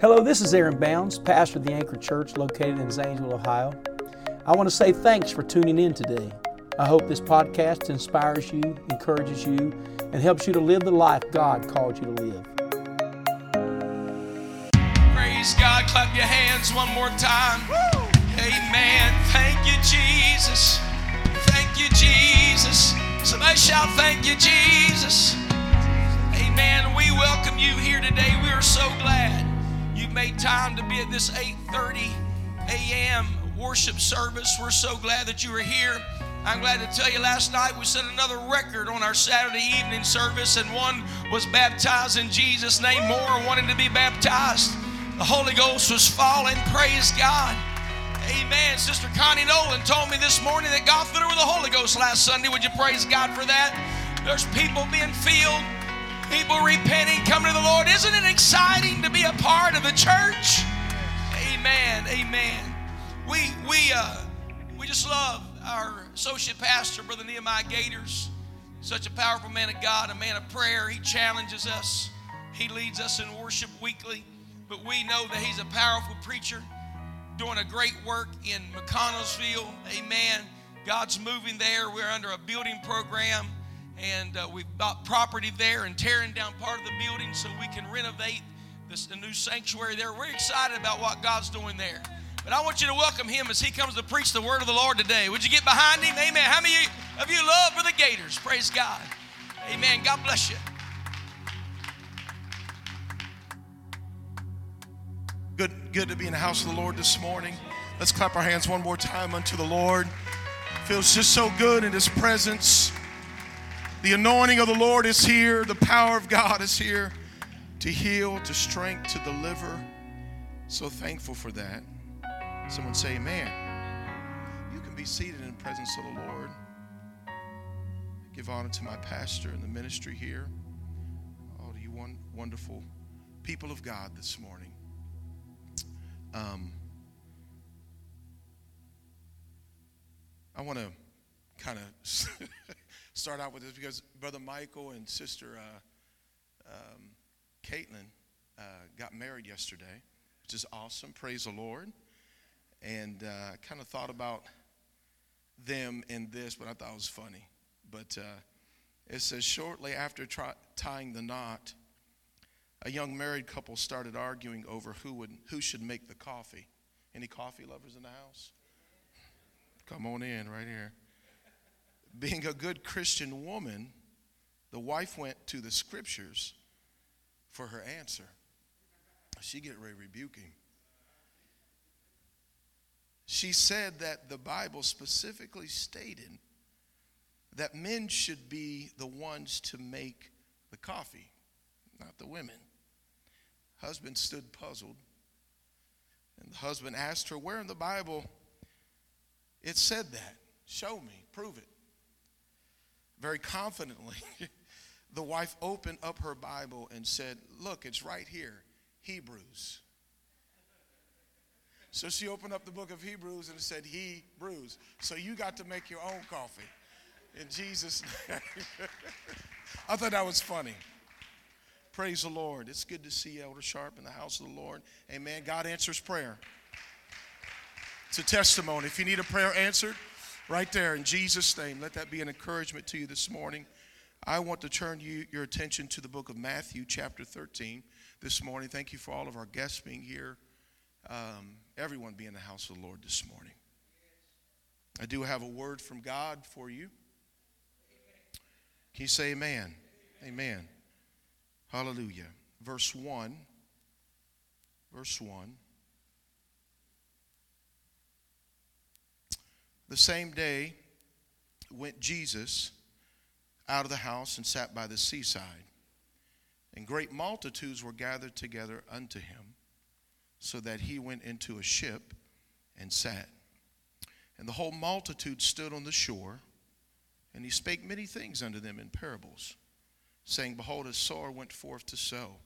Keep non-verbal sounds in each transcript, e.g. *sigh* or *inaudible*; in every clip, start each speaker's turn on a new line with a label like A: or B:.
A: Hello, this is Aaron Bounds, pastor of the Anchor Church located in Zanesville, Ohio. I want to say thanks for tuning in today. I hope this podcast inspires you, encourages you, and helps you to live the life God called you to live.
B: Praise God. Clap your hands one more time. Amen. Thank you, Jesus. Thank you, Jesus. Somebody shout, Thank you, Jesus. Amen. We welcome you here today. We are so glad you've made time to be at this 8:30 a.m. worship service. We're so glad that you are here. I'm glad to tell you last night we set another record on our Saturday evening service, and one was baptized in Jesus' name. More wanted to be baptized. The Holy Ghost was falling. Praise God. Amen. Sister Connie Nolan told me this morning that God filled her with the Holy Ghost last Sunday. Would you praise God for that? There's people being filled, people repenting, coming to the Lord. Isn't it exciting to be a part of the church? Amen. Amen. We we uh we just love our associate pastor, Brother Nehemiah Gators. Such a powerful man of God, a man of prayer. He challenges us. He leads us in worship weekly. But we know that he's a powerful preacher doing a great work in McConnelsville. Amen. God's moving there. We're under a building program, and uh, we've bought property there and tearing down part of the building so we can renovate this a new sanctuary there. We're excited about what God's doing there. But I want you to welcome him as he comes to preach the word of the Lord today. Would you get behind him? Amen. How many of you love for the Gators? Praise God. Amen. God bless you.
C: Good, good to be in the house of the Lord this morning. Let's clap our hands one more time unto the Lord. Feels just so good in His presence. The anointing of the Lord is here. The power of God is here to heal, to strength, to deliver. So thankful for that. Someone say, Amen. You can be seated in the presence of the Lord. Give honor to my pastor and the ministry here. All you wonderful people of God this morning. Um, I want to kind of *laughs* start out with this because Brother Michael and Sister uh, um, Caitlin uh, got married yesterday, which is awesome. Praise the Lord. And uh, kind of thought about them in this, but I thought it was funny. But uh, it says, shortly after try- tying the knot, a young married couple started arguing over who would who should make the coffee. Any coffee lovers in the house? Come on in right here. Being a good Christian woman, the wife went to the scriptures for her answer. She get ready him. She said that the Bible specifically stated that men should be the ones to make the coffee, not the women. Husband stood puzzled. And the husband asked her, Where in the Bible it said that? Show me, prove it. Very confidently, *laughs* the wife opened up her Bible and said, Look, it's right here Hebrews. So she opened up the book of Hebrews and said, Hebrews. So you got to make your own coffee. In Jesus' *laughs* name. I thought that was funny. Praise the Lord. It's good to see Elder Sharp in the house of the Lord. Amen. God answers prayer. It's a testimony. If you need a prayer answered, right there in Jesus' name, let that be an encouragement to you this morning. I want to turn you, your attention to the book of Matthew, chapter 13, this morning. Thank you for all of our guests being here, um, everyone being in the house of the Lord this morning. I do have a word from God for you. Can you say amen? Amen. Hallelujah. Verse 1. Verse 1. The same day went Jesus out of the house and sat by the seaside. And great multitudes were gathered together unto him, so that he went into a ship and sat. And the whole multitude stood on the shore, and he spake many things unto them in parables saying, Behold, a sower went forth to sow.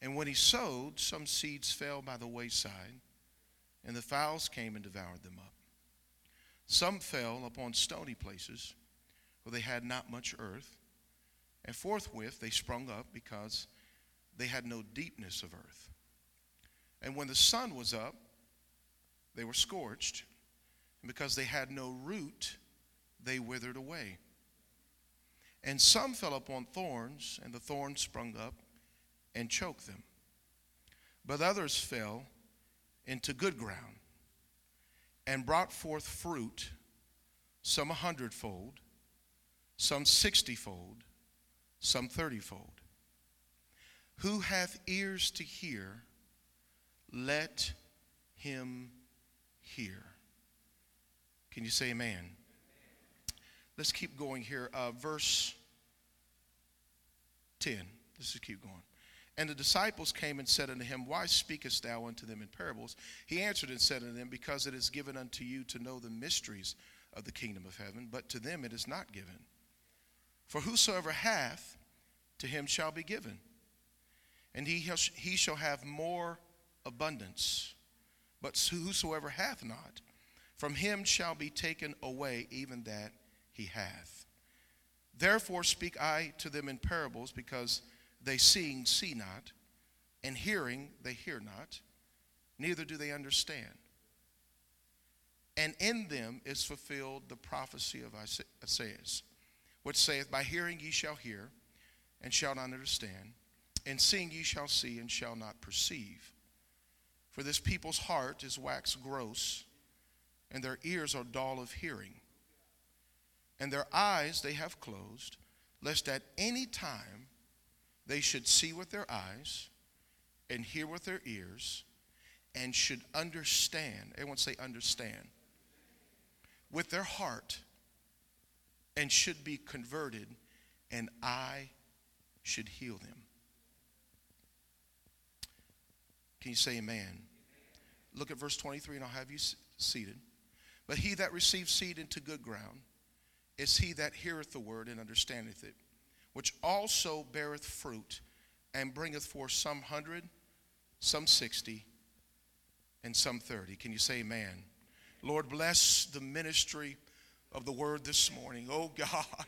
C: And when he sowed, some seeds fell by the wayside, and the fowls came and devoured them up. Some fell upon stony places, where they had not much earth, and forthwith they sprung up because they had no deepness of earth. And when the sun was up, they were scorched. And because they had no root, they withered away. And some fell upon thorns, and the thorns sprung up and choked them. But others fell into good ground and brought forth fruit, some a hundredfold, some sixtyfold, some thirtyfold. Who hath ears to hear, let him hear. Can you say amen? Let's keep going here. Uh, verse 10. Let's just keep going. And the disciples came and said unto him, Why speakest thou unto them in parables? He answered and said unto them, Because it is given unto you to know the mysteries of the kingdom of heaven, but to them it is not given. For whosoever hath, to him shall be given, and he, he shall have more abundance. But whosoever hath not, from him shall be taken away even that he hath. Therefore speak I to them in parables, because they seeing see not, and hearing they hear not, neither do they understand. And in them is fulfilled the prophecy of Isaiah, which saith, By hearing ye shall hear, and shall not understand, and seeing ye shall see, and shall not perceive. For this people's heart is waxed gross, and their ears are dull of hearing and their eyes they have closed, lest at any time they should see with their eyes and hear with their ears and should understand. Everyone say, understand. With their heart and should be converted, and I should heal them. Can you say amen? Look at verse 23, and I'll have you seated. But he that receives seed into good ground, is he that heareth the word and understandeth it, which also beareth fruit and bringeth forth some hundred, some sixty, and some thirty. Can you say amen? Lord, bless the ministry of the word this morning. Oh *laughs* God.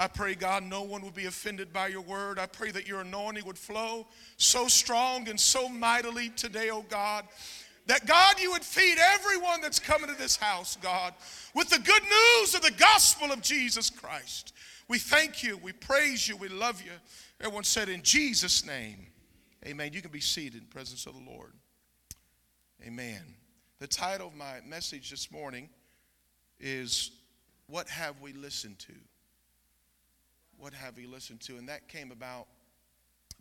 C: I pray, God, no one will be offended by your word. I pray that your anointing would flow so strong and so mightily today, oh God, that God, you would feed everyone that's coming to this house, God, with the good news of the gospel of Jesus Christ. We thank you, we praise you, we love you. Everyone said, In Jesus' name, amen. You can be seated in the presence of the Lord. Amen. The title of my message this morning is What Have We Listened to? What have we listened to? And that came about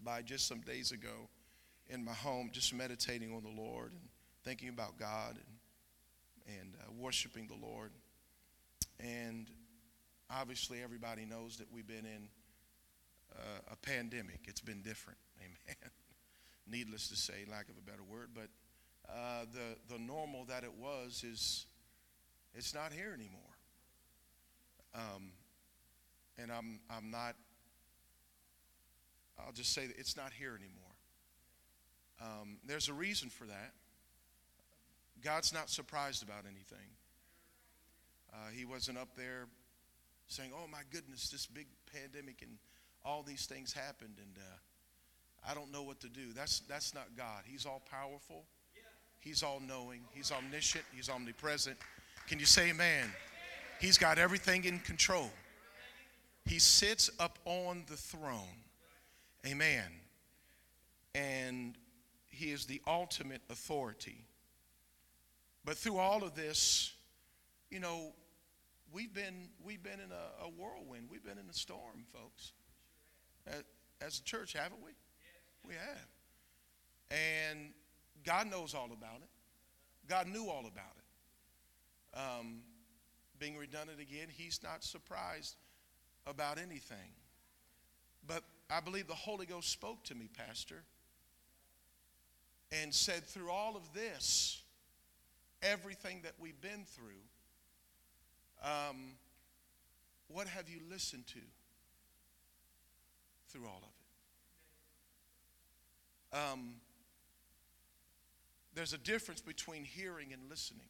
C: by just some days ago in my home, just meditating on the Lord. And thinking about God and, and uh, worshiping the Lord. And obviously, everybody knows that we've been in uh, a pandemic. It's been different. *laughs* Amen. Needless to say, lack of a better word, but uh, the the normal that it was is it's not here anymore. Um, and I'm I'm not. I'll just say that it's not here anymore. Um, there's a reason for that. God's not surprised about anything. Uh, he wasn't up there saying, Oh my goodness, this big pandemic and all these things happened and uh, I don't know what to do. That's, that's not God. He's all powerful, He's all knowing, He's omniscient, He's omnipresent. Can you say amen? He's got everything in control. He sits up on the throne. Amen. And He is the ultimate authority. But through all of this, you know, we've been we've been in a, a whirlwind. We've been in a storm, folks. As, as a church, haven't we? We have. And God knows all about it. God knew all about it. Um, being redundant again, He's not surprised about anything. But I believe the Holy Ghost spoke to me, Pastor, and said, through all of this, everything that we've been through, um, what have you listened to through all of it? Um, there's a difference between hearing and listening.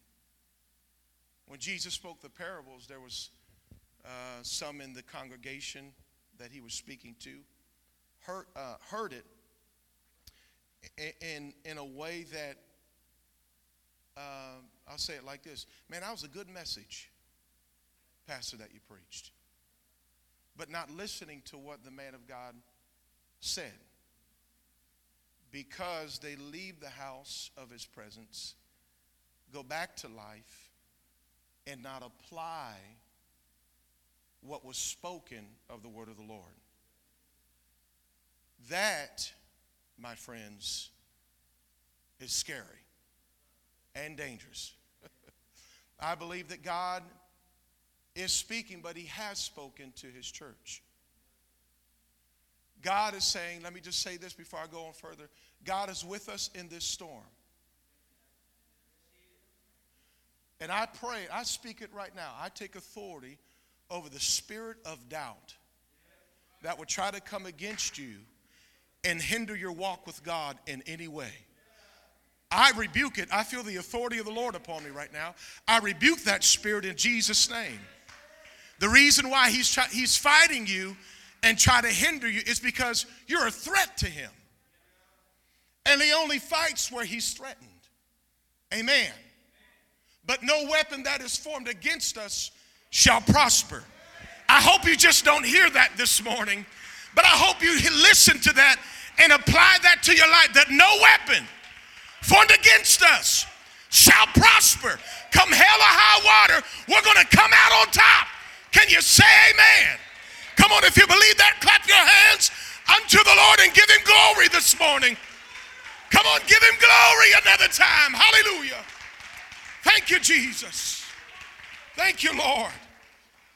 C: When Jesus spoke the parables, there was uh, some in the congregation that he was speaking to heard, uh, heard it, in, in a way that, uh, I'll say it like this Man, that was a good message, Pastor, that you preached. But not listening to what the man of God said. Because they leave the house of his presence, go back to life, and not apply what was spoken of the word of the Lord. That, my friends, is scary and dangerous. *laughs* I believe that God is speaking, but He has spoken to His church. God is saying, let me just say this before I go on further God is with us in this storm. And I pray, I speak it right now. I take authority over the spirit of doubt that would try to come against you and hinder your walk with God in any way. I rebuke it. I feel the authority of the Lord upon me right now. I rebuke that spirit in Jesus' name. The reason why he's, try, he's fighting you and try to hinder you is because you're a threat to him. And he only fights where he's threatened. Amen. But no weapon that is formed against us shall prosper. I hope you just don't hear that this morning, but I hope you listen to that and apply that to your life that no weapon formed against us shall prosper. Come hell or high water, we're going to come out on top. Can you say amen? Come on, if you believe that, clap your hands unto the Lord and give him glory this morning. Come on, give him glory another time. Hallelujah. Thank you, Jesus. Thank you, Lord.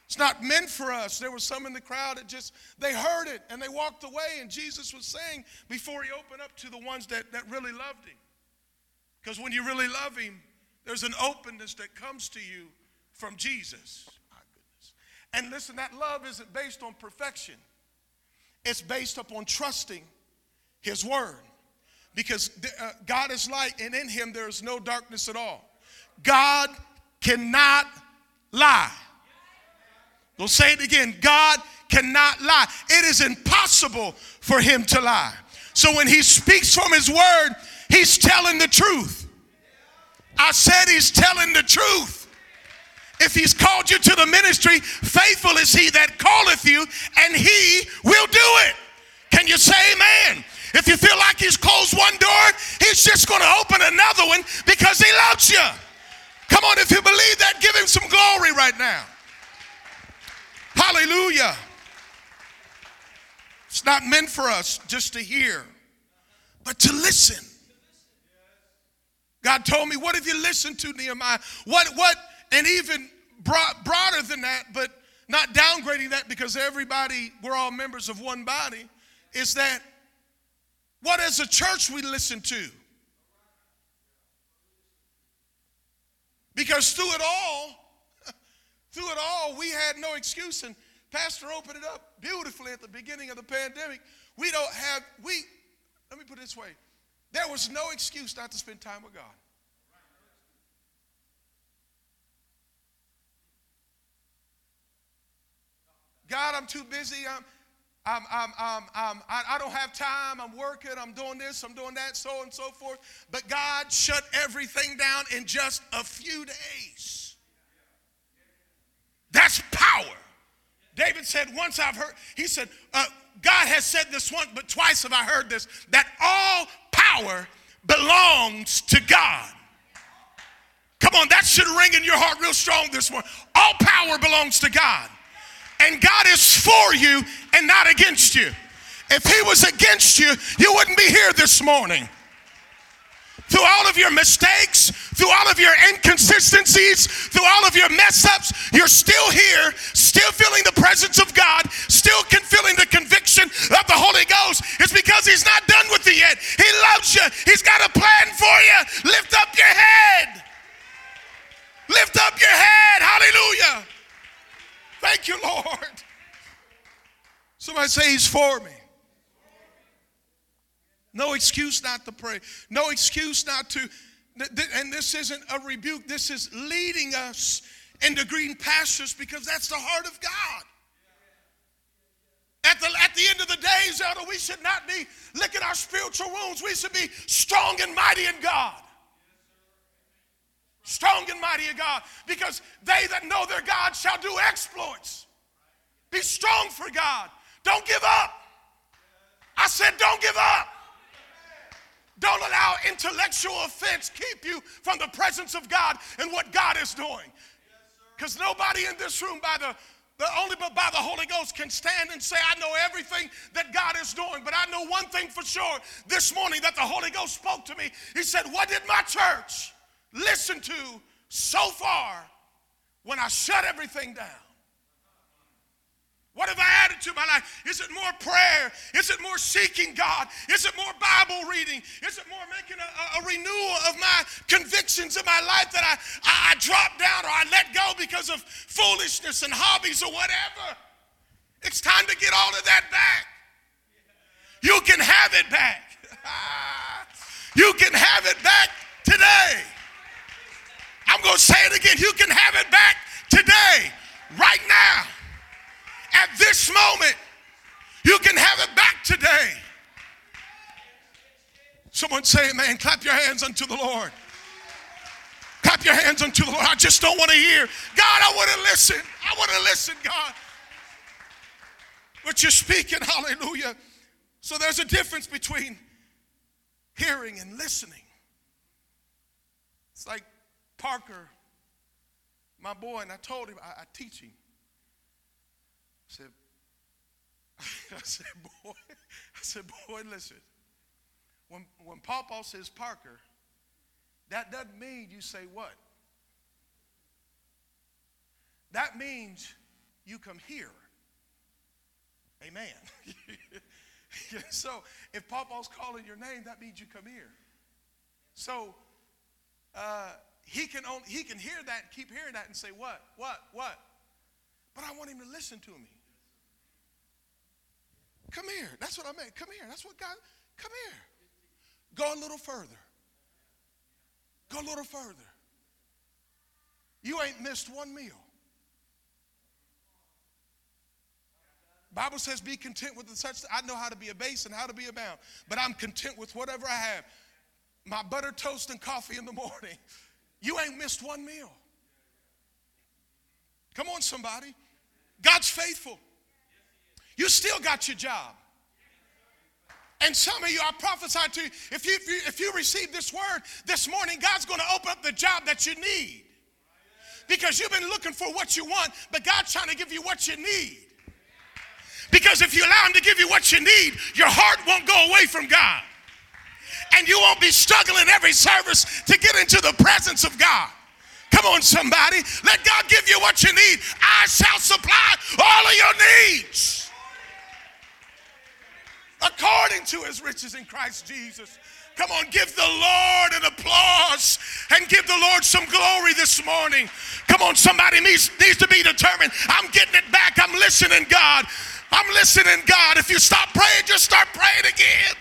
C: It's not meant for us. There were some in the crowd that just, they heard it and they walked away. And Jesus was saying before he opened up to the ones that, that really loved him. Because when you really love him, there's an openness that comes to you from Jesus. And listen, that love isn't based on perfection. It's based upon trusting his word. Because uh, God is light and in him there is no darkness at all. God cannot lie. We'll say it again. God cannot lie. It is impossible for him to lie. So when he speaks from his word, he's telling the truth. I said he's telling the truth. If he's called you to the ministry, faithful is he that calleth you, and he will do it. Can you say amen? If you feel like he's closed one door, he's just going to open another one because he loves you. Come on, if you believe that, give him some glory right now. Hallelujah. It's not meant for us just to hear, but to listen. God told me, what have you listened to, Nehemiah? What, what, and even broad, broader than that, but not downgrading that because everybody, we're all members of one body, is that what as a church we listen to? Because through it all, *laughs* through it all, we had no excuse. And Pastor opened it up beautifully at the beginning of the pandemic. We don't have, we, let me put it this way there was no excuse not to spend time with God. God, I'm too busy. I'm, I'm, I'm, I'm, I'm, I don't have time. I'm working. I'm doing this. I'm doing that, so and so forth. But God shut everything down in just a few days. That's power. David said, Once I've heard, he said, uh, God has said this once, but twice have I heard this that all power belongs to God. Come on, that should ring in your heart real strong this morning. All power belongs to God and God is for you and not against you. If He was against you, you wouldn't be here this morning. Through all of your mistakes, through all of your inconsistencies, through all of your mess ups, you're still here, still feeling the presence of God, still can feeling the conviction of the Holy Ghost. It's because He's not done with you yet. He loves you, He's got a plan for you. Lift up your head. Lift up your head. Hallelujah. Thank you, Lord. Somebody say, He's for me. No excuse not to pray. No excuse not to. And this isn't a rebuke, this is leading us into green pastures because that's the heart of God. At the, at the end of the days, Elder, we should not be licking our spiritual wounds. We should be strong and mighty in God. Strong and mighty in God. Because they that know their God shall do exploits. Be strong for God. Don't give up. I said, don't give up. Don't allow intellectual offense keep you from the presence of God and what God is doing. Because nobody in this room, by the, the only but by the Holy Ghost, can stand and say, I know everything that God is doing. But I know one thing for sure this morning that the Holy Ghost spoke to me. He said, What did my church listen to so far when I shut everything down? What have I added to my life? Is it more prayer? Is it more seeking God? Is it more Bible reading? Is it more making a, a, a renewal of my convictions in my life that I, I, I drop down or I let go because of foolishness and hobbies or whatever? It's time to get all of that back. You can have it back. *laughs* you can have it back today. I'm going to say it again. You can have it back today, right now at this moment. You can have it back today. Someone say, man, clap your hands unto the Lord. Clap your hands unto the Lord. I just don't want to hear. God, I want to listen. I want to listen, God. But you're speaking, hallelujah. So there's a difference between hearing and listening. It's like Parker, my boy, and I told him, I, I teach him I said, *laughs* I said, boy, *laughs* I said, boy, listen. When when Papa says Parker, that doesn't mean you say what? That means you come here. Amen. *laughs* so if Papa's calling your name, that means you come here. So uh, he can only, he can hear that, keep hearing that, and say what, what, what. But I want him to listen to me. Come here. That's what I meant. Come here. That's what God, come here. Go a little further. Go a little further. You ain't missed one meal. Bible says be content with the such I know how to be a base and how to be abound, but I'm content with whatever I have. My butter toast and coffee in the *laughs* morning. You ain't missed one meal. Come on, somebody. God's faithful. You still got your job. And some of you, I prophesy to you if, you, if you, if you receive this word this morning, God's going to open up the job that you need. Because you've been looking for what you want, but God's trying to give you what you need. Because if you allow Him to give you what you need, your heart won't go away from God. And you won't be struggling every service to get into the presence of God. Come on, somebody. Let God give you what you need. I shall supply all of your needs according to his riches in Christ Jesus. Come on, give the Lord an applause and give the Lord some glory this morning. Come on, somebody needs, needs to be determined. I'm getting it back. I'm listening, God. I'm listening, God. If you stop praying, just start praying again.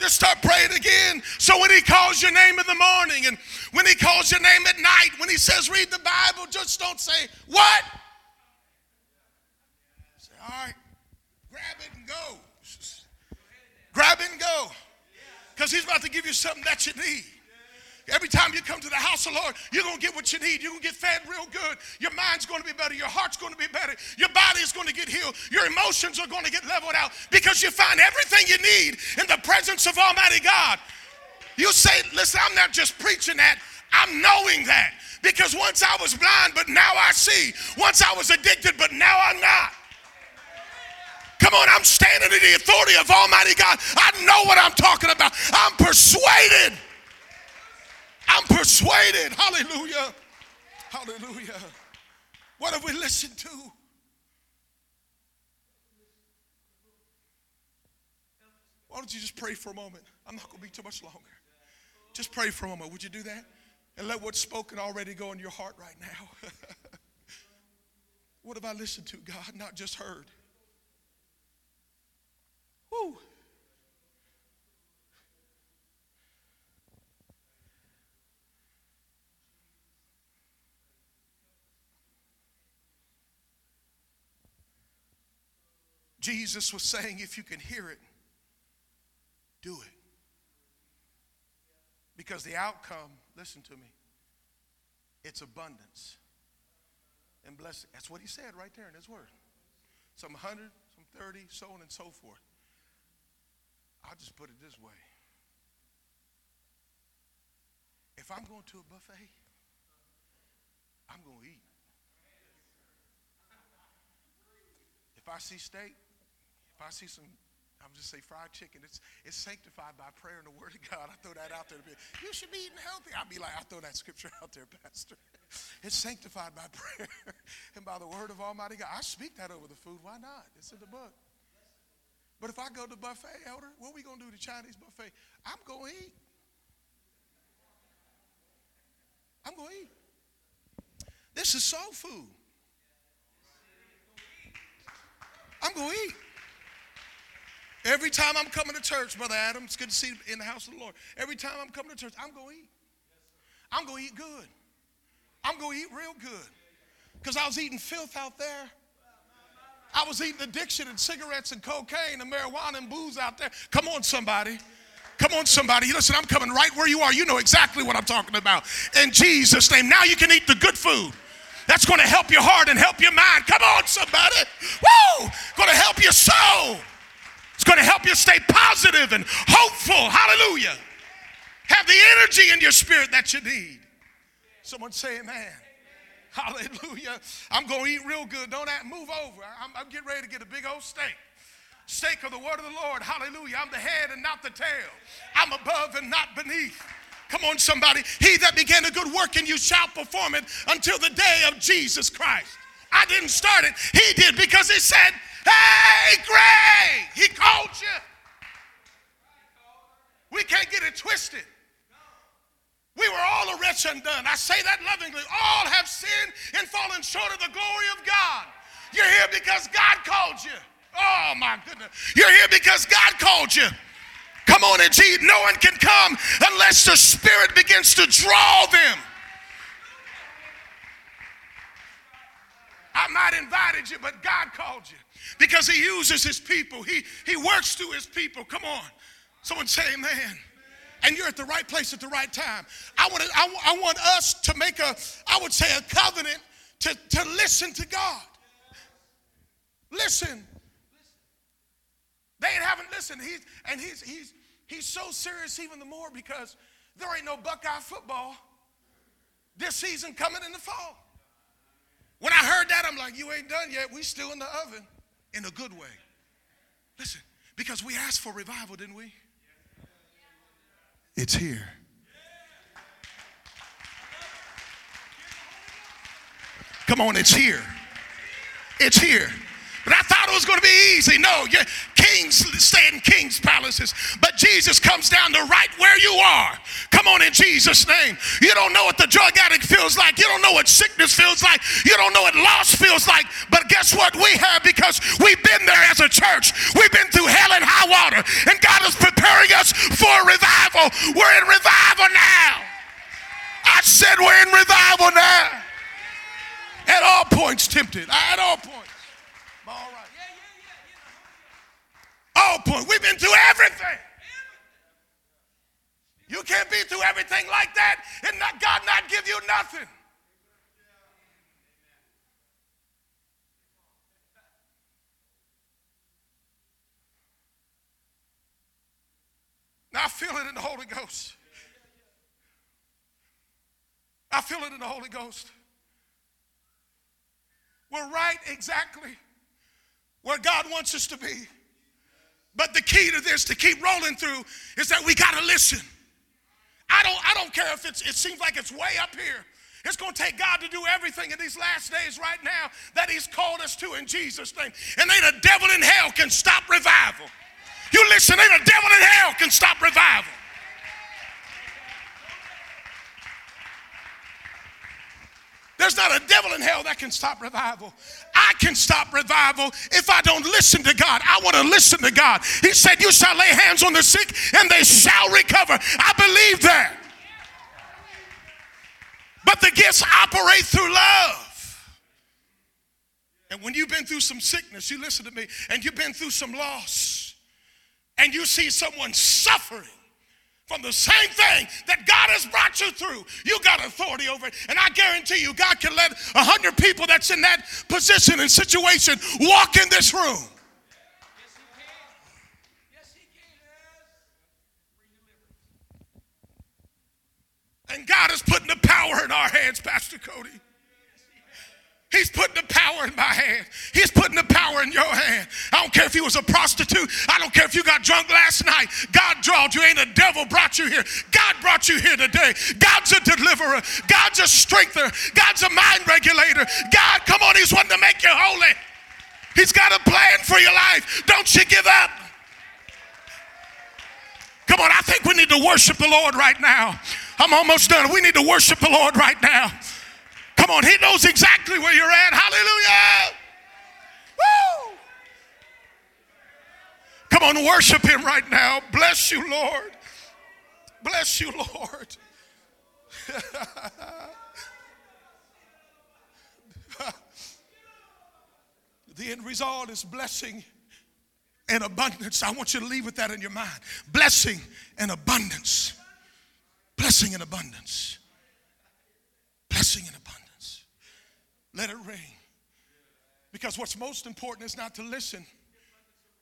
C: Just start praying again. So when he calls your name in the morning and when he calls your name at night, when he says read the Bible, just don't say, What? Say, All right, grab it and go. Grab it and go. Because he's about to give you something that you need. Every time you come to the house of the Lord, you're going to get what you need. You're going to get fed real good. Your mind's going to be better. Your heart's going to be better. Your body is going to get healed. Your emotions are going to get leveled out because you find everything you need in the presence of Almighty God. You say, listen, I'm not just preaching that, I'm knowing that. Because once I was blind, but now I see. Once I was addicted, but now I'm not. Come on, I'm standing in the authority of Almighty God. I know what I'm talking about. I'm persuaded. I'm persuaded. Hallelujah. Hallelujah. What have we listened to? Why don't you just pray for a moment? I'm not going to be too much longer. Just pray for a moment. Would you do that? And let what's spoken already go in your heart right now. *laughs* what have I listened to, God? Not just heard. Woo. Jesus was saying, if you can hear it, do it. Because the outcome, listen to me, it's abundance and blessing. That's what he said right there in his word. Some 100, some 30, so on and so forth. I'll just put it this way. If I'm going to a buffet, I'm going to eat. If I see steak, if I see some I'm just say fried chicken. It's it's sanctified by prayer and the word of God. I throw that out there to be. You should be eating healthy. I'll be like, I throw that scripture out there, Pastor. It's sanctified by prayer *laughs* and by the word of Almighty God. I speak that over the food. Why not? It's in the book. But if I go to buffet, elder, what are we gonna do to Chinese buffet? I'm gonna eat. I'm gonna eat. This is soul food. I'm gonna eat. Every time I'm coming to church, Brother Adam, it's good to see you in the house of the Lord. Every time I'm coming to church, I'm going to eat. I'm going to eat good. I'm going to eat real good. Because I was eating filth out there. I was eating addiction and cigarettes and cocaine and marijuana and booze out there. Come on, somebody. Come on, somebody. Listen, I'm coming right where you are. You know exactly what I'm talking about. In Jesus' name. Now you can eat the good food. That's going to help your heart and help your mind. Come on, somebody. Woo! Going to help your soul. It's going to help you stay positive and hopeful. Hallelujah. Have the energy in your spirit that you need. Someone say amen. Hallelujah. I'm going to eat real good. Don't act, move over. I'm, I'm getting ready to get a big old steak. Steak of the word of the Lord. Hallelujah. I'm the head and not the tail. I'm above and not beneath. Come on, somebody. He that began a good work in you shall perform it until the day of Jesus Christ. I didn't start it. He did because he said, Hey, Gray, he called you. We can't get it twisted. We were all a wretch undone. I say that lovingly. All have sinned and fallen short of the glory of God. You're here because God called you. Oh my goodness. You're here because God called you. Come on, and Jesus, no one can come unless the Spirit begins to draw them. I might invited you, but God called you because He uses His people. He, he works through His people. Come on. Someone say amen. And you're at the right place at the right time. I want, to, I, I want us to make a, I would say, a covenant to, to listen to God. Listen. They haven't listened. He's, and he's, he's, he's so serious even the more because there ain't no Buckeye football this season coming in the fall. When I heard that, I'm like, you ain't done yet. We still in the oven in a good way. Listen, because we asked for revival, didn't we? It's here. Come on, it's here. It's here. But I thought it was going to be easy. No, you kings stay in kings' palaces, but Jesus comes down to right where you are. Come on, in Jesus' name. You don't know what the drug addict feels like. You don't know what sickness feels like. You don't know what loss feels like. But guess what? We have because we've been there as a church. We've been through hell and high water, and God is preparing us for revival. We're in revival now. I said we're in revival now. At all points tempted. At all points. All right. All points. We've been through everything. You can't be through everything like that and not, God not give you nothing. Now I feel it in the Holy Ghost. I feel it in the Holy Ghost. We're right exactly where God wants us to be. But the key to this, to keep rolling through, is that we got to listen. I don't, I don't care if it's, it seems like it's way up here. It's going to take God to do everything in these last days right now that He's called us to in Jesus' name. And ain't a devil in hell can stop revival. You listen, ain't a devil in hell can stop revival. There's not a devil in hell that can stop revival. I can stop revival if I don't listen to God. I want to listen to God. He said, You shall lay hands on the sick and they shall recover. I believe that. But the gifts operate through love. And when you've been through some sickness, you listen to me, and you've been through some loss, and you see someone suffering from the same thing that God has brought you through, you got authority over it. And I guarantee you, God can let a hundred people that's in that position and situation walk in this room. Yes, he can. Yes he can for deliver. And God is putting the power in our hands, Pastor Cody. He's putting the power in my hand. He's putting the power in your hand. I don't care if you was a prostitute. I don't care if you got drunk last night. God drawed you. Ain't a devil brought you here. God brought you here today. God's a deliverer. God's a strengthener. God's a mind regulator. God, come on, He's wanting to make you holy. He's got a plan for your life. Don't you give up. Come on, I think we need to worship the Lord right now. I'm almost done. We need to worship the Lord right now. Come on, He knows exactly where you're at. Hallelujah. Woo! Come on, worship Him right now. Bless you, Lord. Bless you, Lord. *laughs* the end result is blessing and abundance. I want you to leave with that in your mind. Blessing and abundance. Blessing and abundance. Blessing and abundance. Let it rain. Because what's most important is not to listen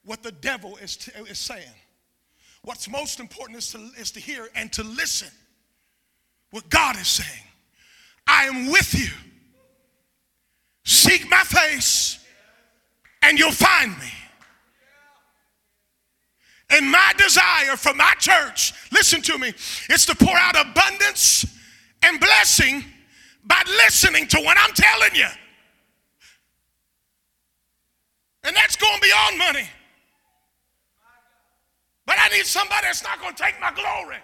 C: what the devil is, is saying. What's most important is to, is to hear and to listen what God is saying. I am with you. Seek my face and you'll find me. And my desire for my church, listen to me, is to pour out abundance and blessing by listening to what I'm telling you. And that's going beyond money. But I need somebody that's not going to take my glory.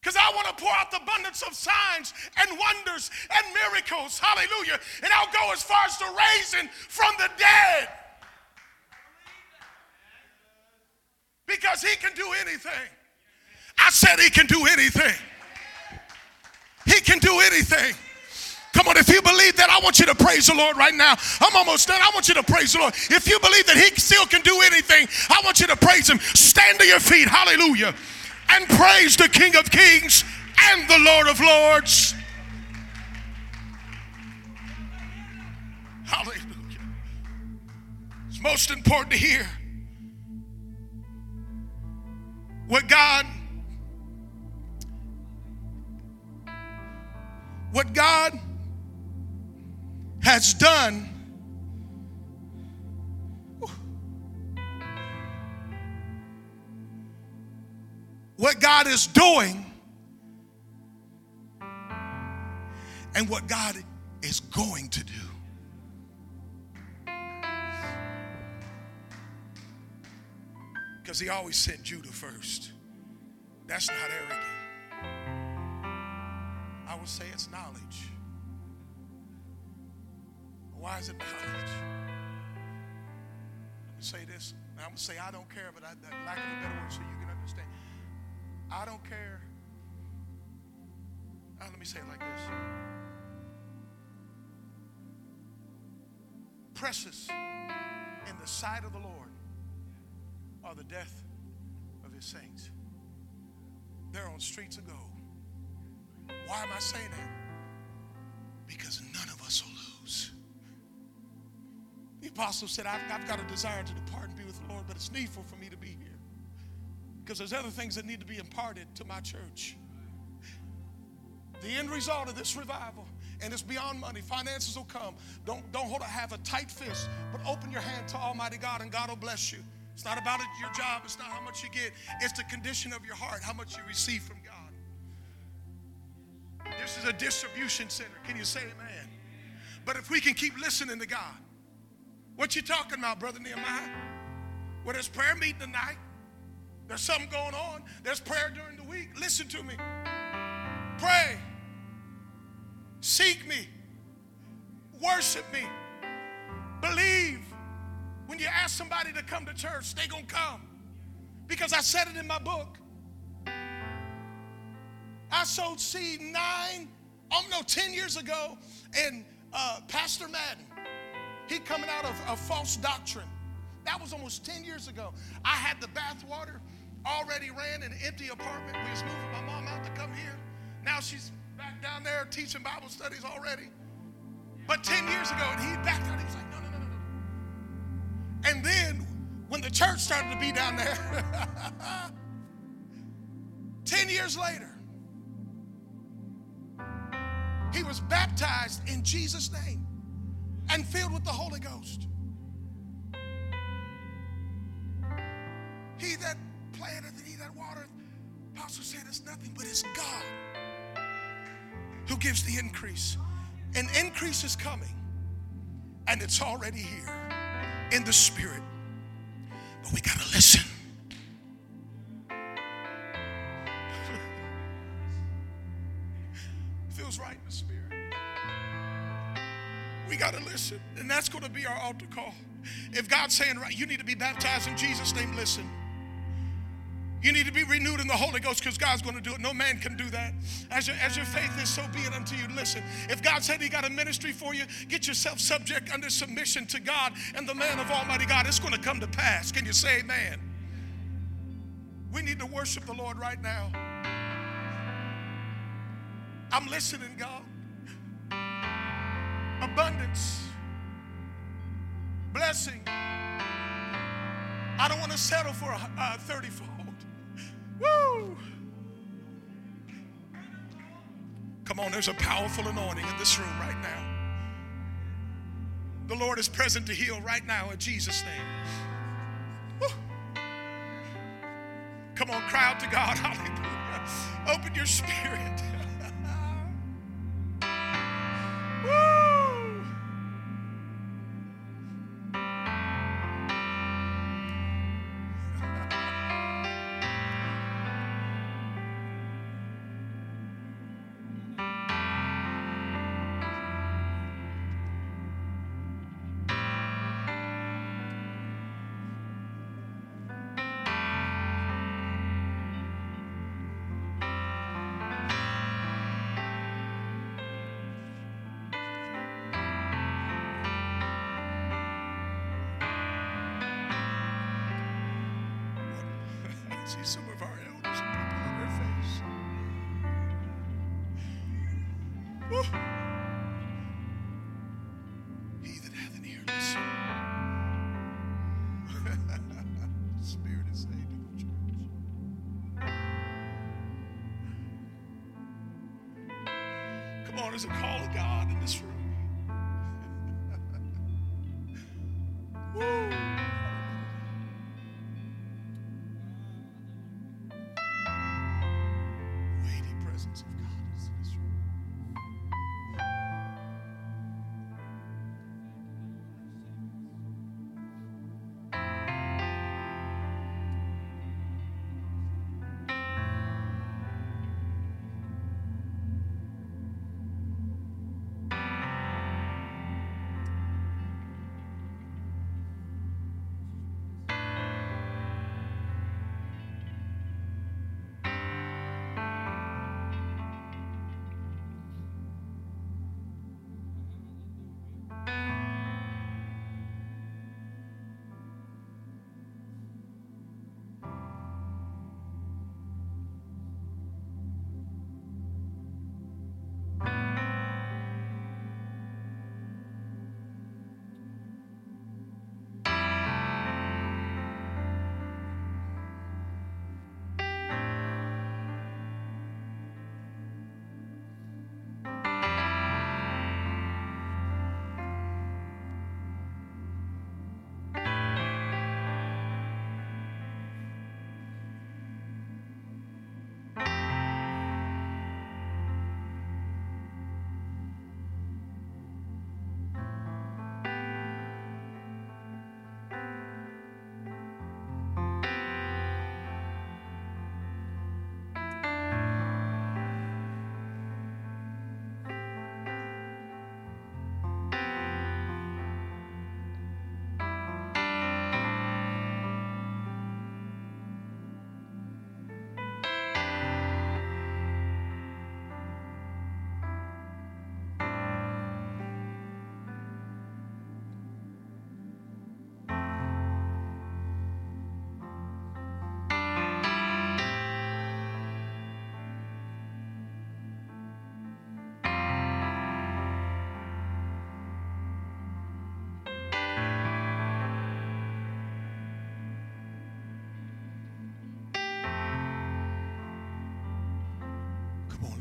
C: Because I want to pour out the abundance of signs and wonders and miracles. Hallelujah. And I'll go as far as to raising from the dead. because he can do anything. I said he can do anything. Can do anything. Come on, if you believe that, I want you to praise the Lord right now. I'm almost done. I want you to praise the Lord. If you believe that He still can do anything, I want you to praise Him. Stand to your feet, hallelujah, and praise the King of Kings and the Lord of Lords. Hallelujah. It's most important to hear what God what God has done what God is doing and what God is going to do. because he always sent Judah first. That's not arrogant. Would say it's knowledge. Why is it knowledge? Let me say this. I'm going to say I don't care, but I, I lack of a better word so you can understand. I don't care. Uh, let me say it like this. Precious in the sight of the Lord are the death of his saints. They're on streets of gold. Why am I saying that? Because none of us will lose. The apostle said, I've, I've got a desire to depart and be with the Lord, but it's needful for me to be here. Because there's other things that need to be imparted to my church. The end result of this revival, and it's beyond money. Finances will come. Don't, don't hold a, have a tight fist, but open your hand to Almighty God, and God will bless you. It's not about your job, it's not how much you get, it's the condition of your heart, how much you receive from God. This is a distribution center. Can you say amen? But if we can keep listening to God, what you talking about, Brother Nehemiah? Well, there's prayer meeting tonight. There's something going on. There's prayer during the week. Listen to me. Pray. Seek me. Worship me. Believe. When you ask somebody to come to church, they going to come. Because I said it in my book. I sowed seed nine, oh no, 10 years ago, and uh, Pastor Madden, he coming out of, of false doctrine. That was almost 10 years ago. I had the bath water, already ran an empty apartment. We was moving my mom out to come here. Now she's back down there teaching Bible studies already. But 10 years ago, and he backed out. He was like, no, no, no, no, no. And then when the church started to be down there, *laughs* 10 years later, he was baptized in Jesus' name and filled with the Holy Ghost. He that planted and he that watered, Apostle said it's nothing but it's God who gives the increase. An increase is coming, and it's already here in the spirit. But we gotta listen. That's gonna be our altar call. If God's saying, right, you need to be baptized in Jesus' name, listen. You need to be renewed in the Holy Ghost because God's going to do it. No man can do that. As your, as your faith is, so be it unto you. Listen, if God said He got a ministry for you, get yourself subject under submission to God and the man of Almighty God. It's going to come to pass. Can you say amen? We need to worship the Lord right now. I'm listening, God. Abundance, blessing. I don't want to settle for a, a 30 fold. Woo! Come on, there's a powerful anointing in this room right now. The Lord is present to heal right now in Jesus' name. Woo! Come on, cry out to God. *laughs* Hallelujah. Open your spirit.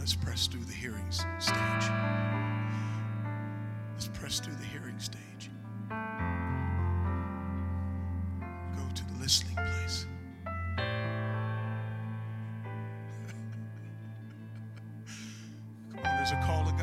C: Let's press through the hearing stage. Let's press through the hearing stage. Go to the listening place. *laughs* Come on, there's a call of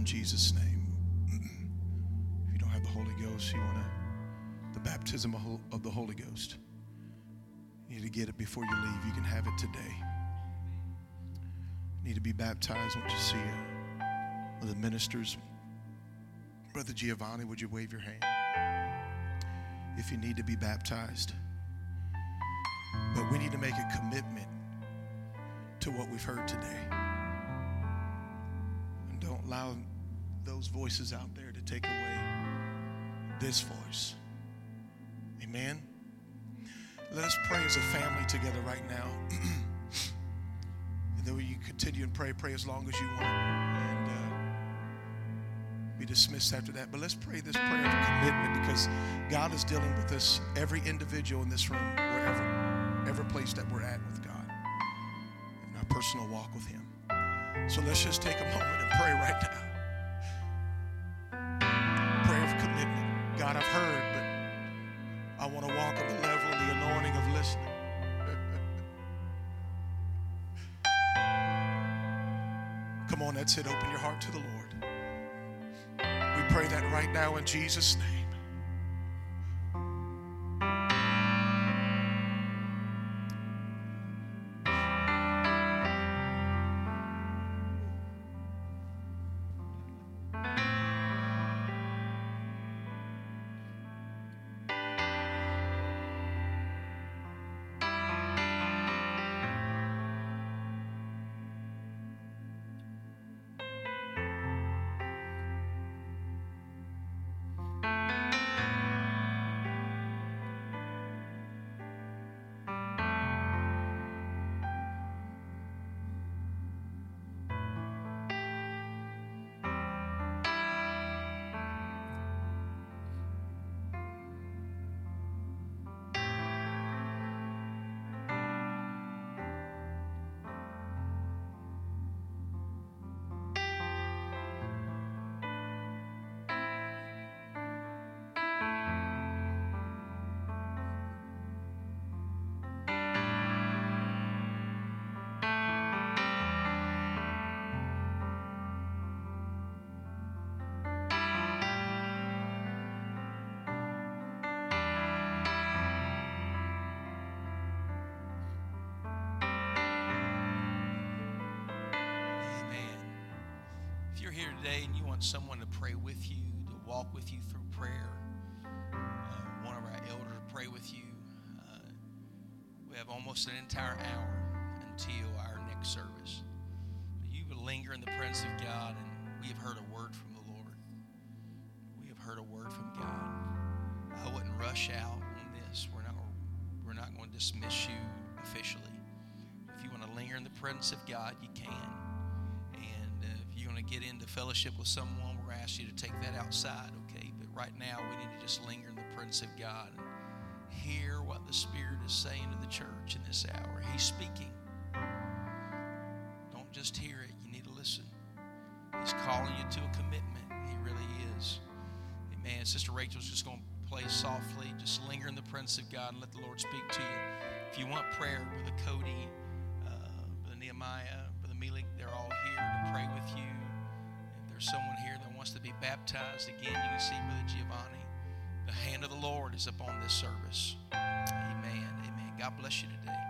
C: in Jesus' name. If you don't have the Holy Ghost, you want to, the baptism of the Holy Ghost. You need to get it before you leave. You can have it today. You need to be baptized. I want you to see uh, the ministers. Brother Giovanni, would you wave your hand? If you need to be baptized. But we need to make a commitment to what we've heard today. Allow those voices out there to take away this voice. Amen. Let us pray as a family together right now. *clears throat* and then you continue and pray, pray as long as you want. And uh, be dismissed after that. But let's pray this prayer of commitment because God is dealing with us, every individual in this room, wherever, every place that we're at with God, in our personal walk with Him. So let's just take a moment and pray right now. Prayer of commitment. God, I've heard, but I want to walk on the level of the anointing of listening. Come on, that's it. Open your heart to the Lord. We pray that right now in Jesus' name.
B: You're here today and you want someone to pray with you, to walk with you through prayer, uh, one of our elders to pray with you, uh, we have almost an entire hour until our next service. You will linger in the presence of God, and we have heard a word from the Lord. We have heard a word from God. I wouldn't rush out on this. We're not, we're not going to dismiss you officially. If you want to linger in the presence of God, you can to get into fellowship with someone, we're going to ask you to take that outside, okay? But right now, we need to just linger in the presence of God and hear what the Spirit is saying to the church in this hour. He's speaking. Don't just hear it, you need to listen. He's calling you to a commitment. He really is. Amen. Sister Rachel's just going to play softly. Just linger in the presence of God and let the Lord speak to you. If you want prayer, Brother Cody, uh, Brother Nehemiah, Brother Mealing, they're all here to pray with you there's someone here that wants to be baptized again, you can see Brother Giovanni. The hand of the Lord is upon this service. Amen. Amen. God bless you today.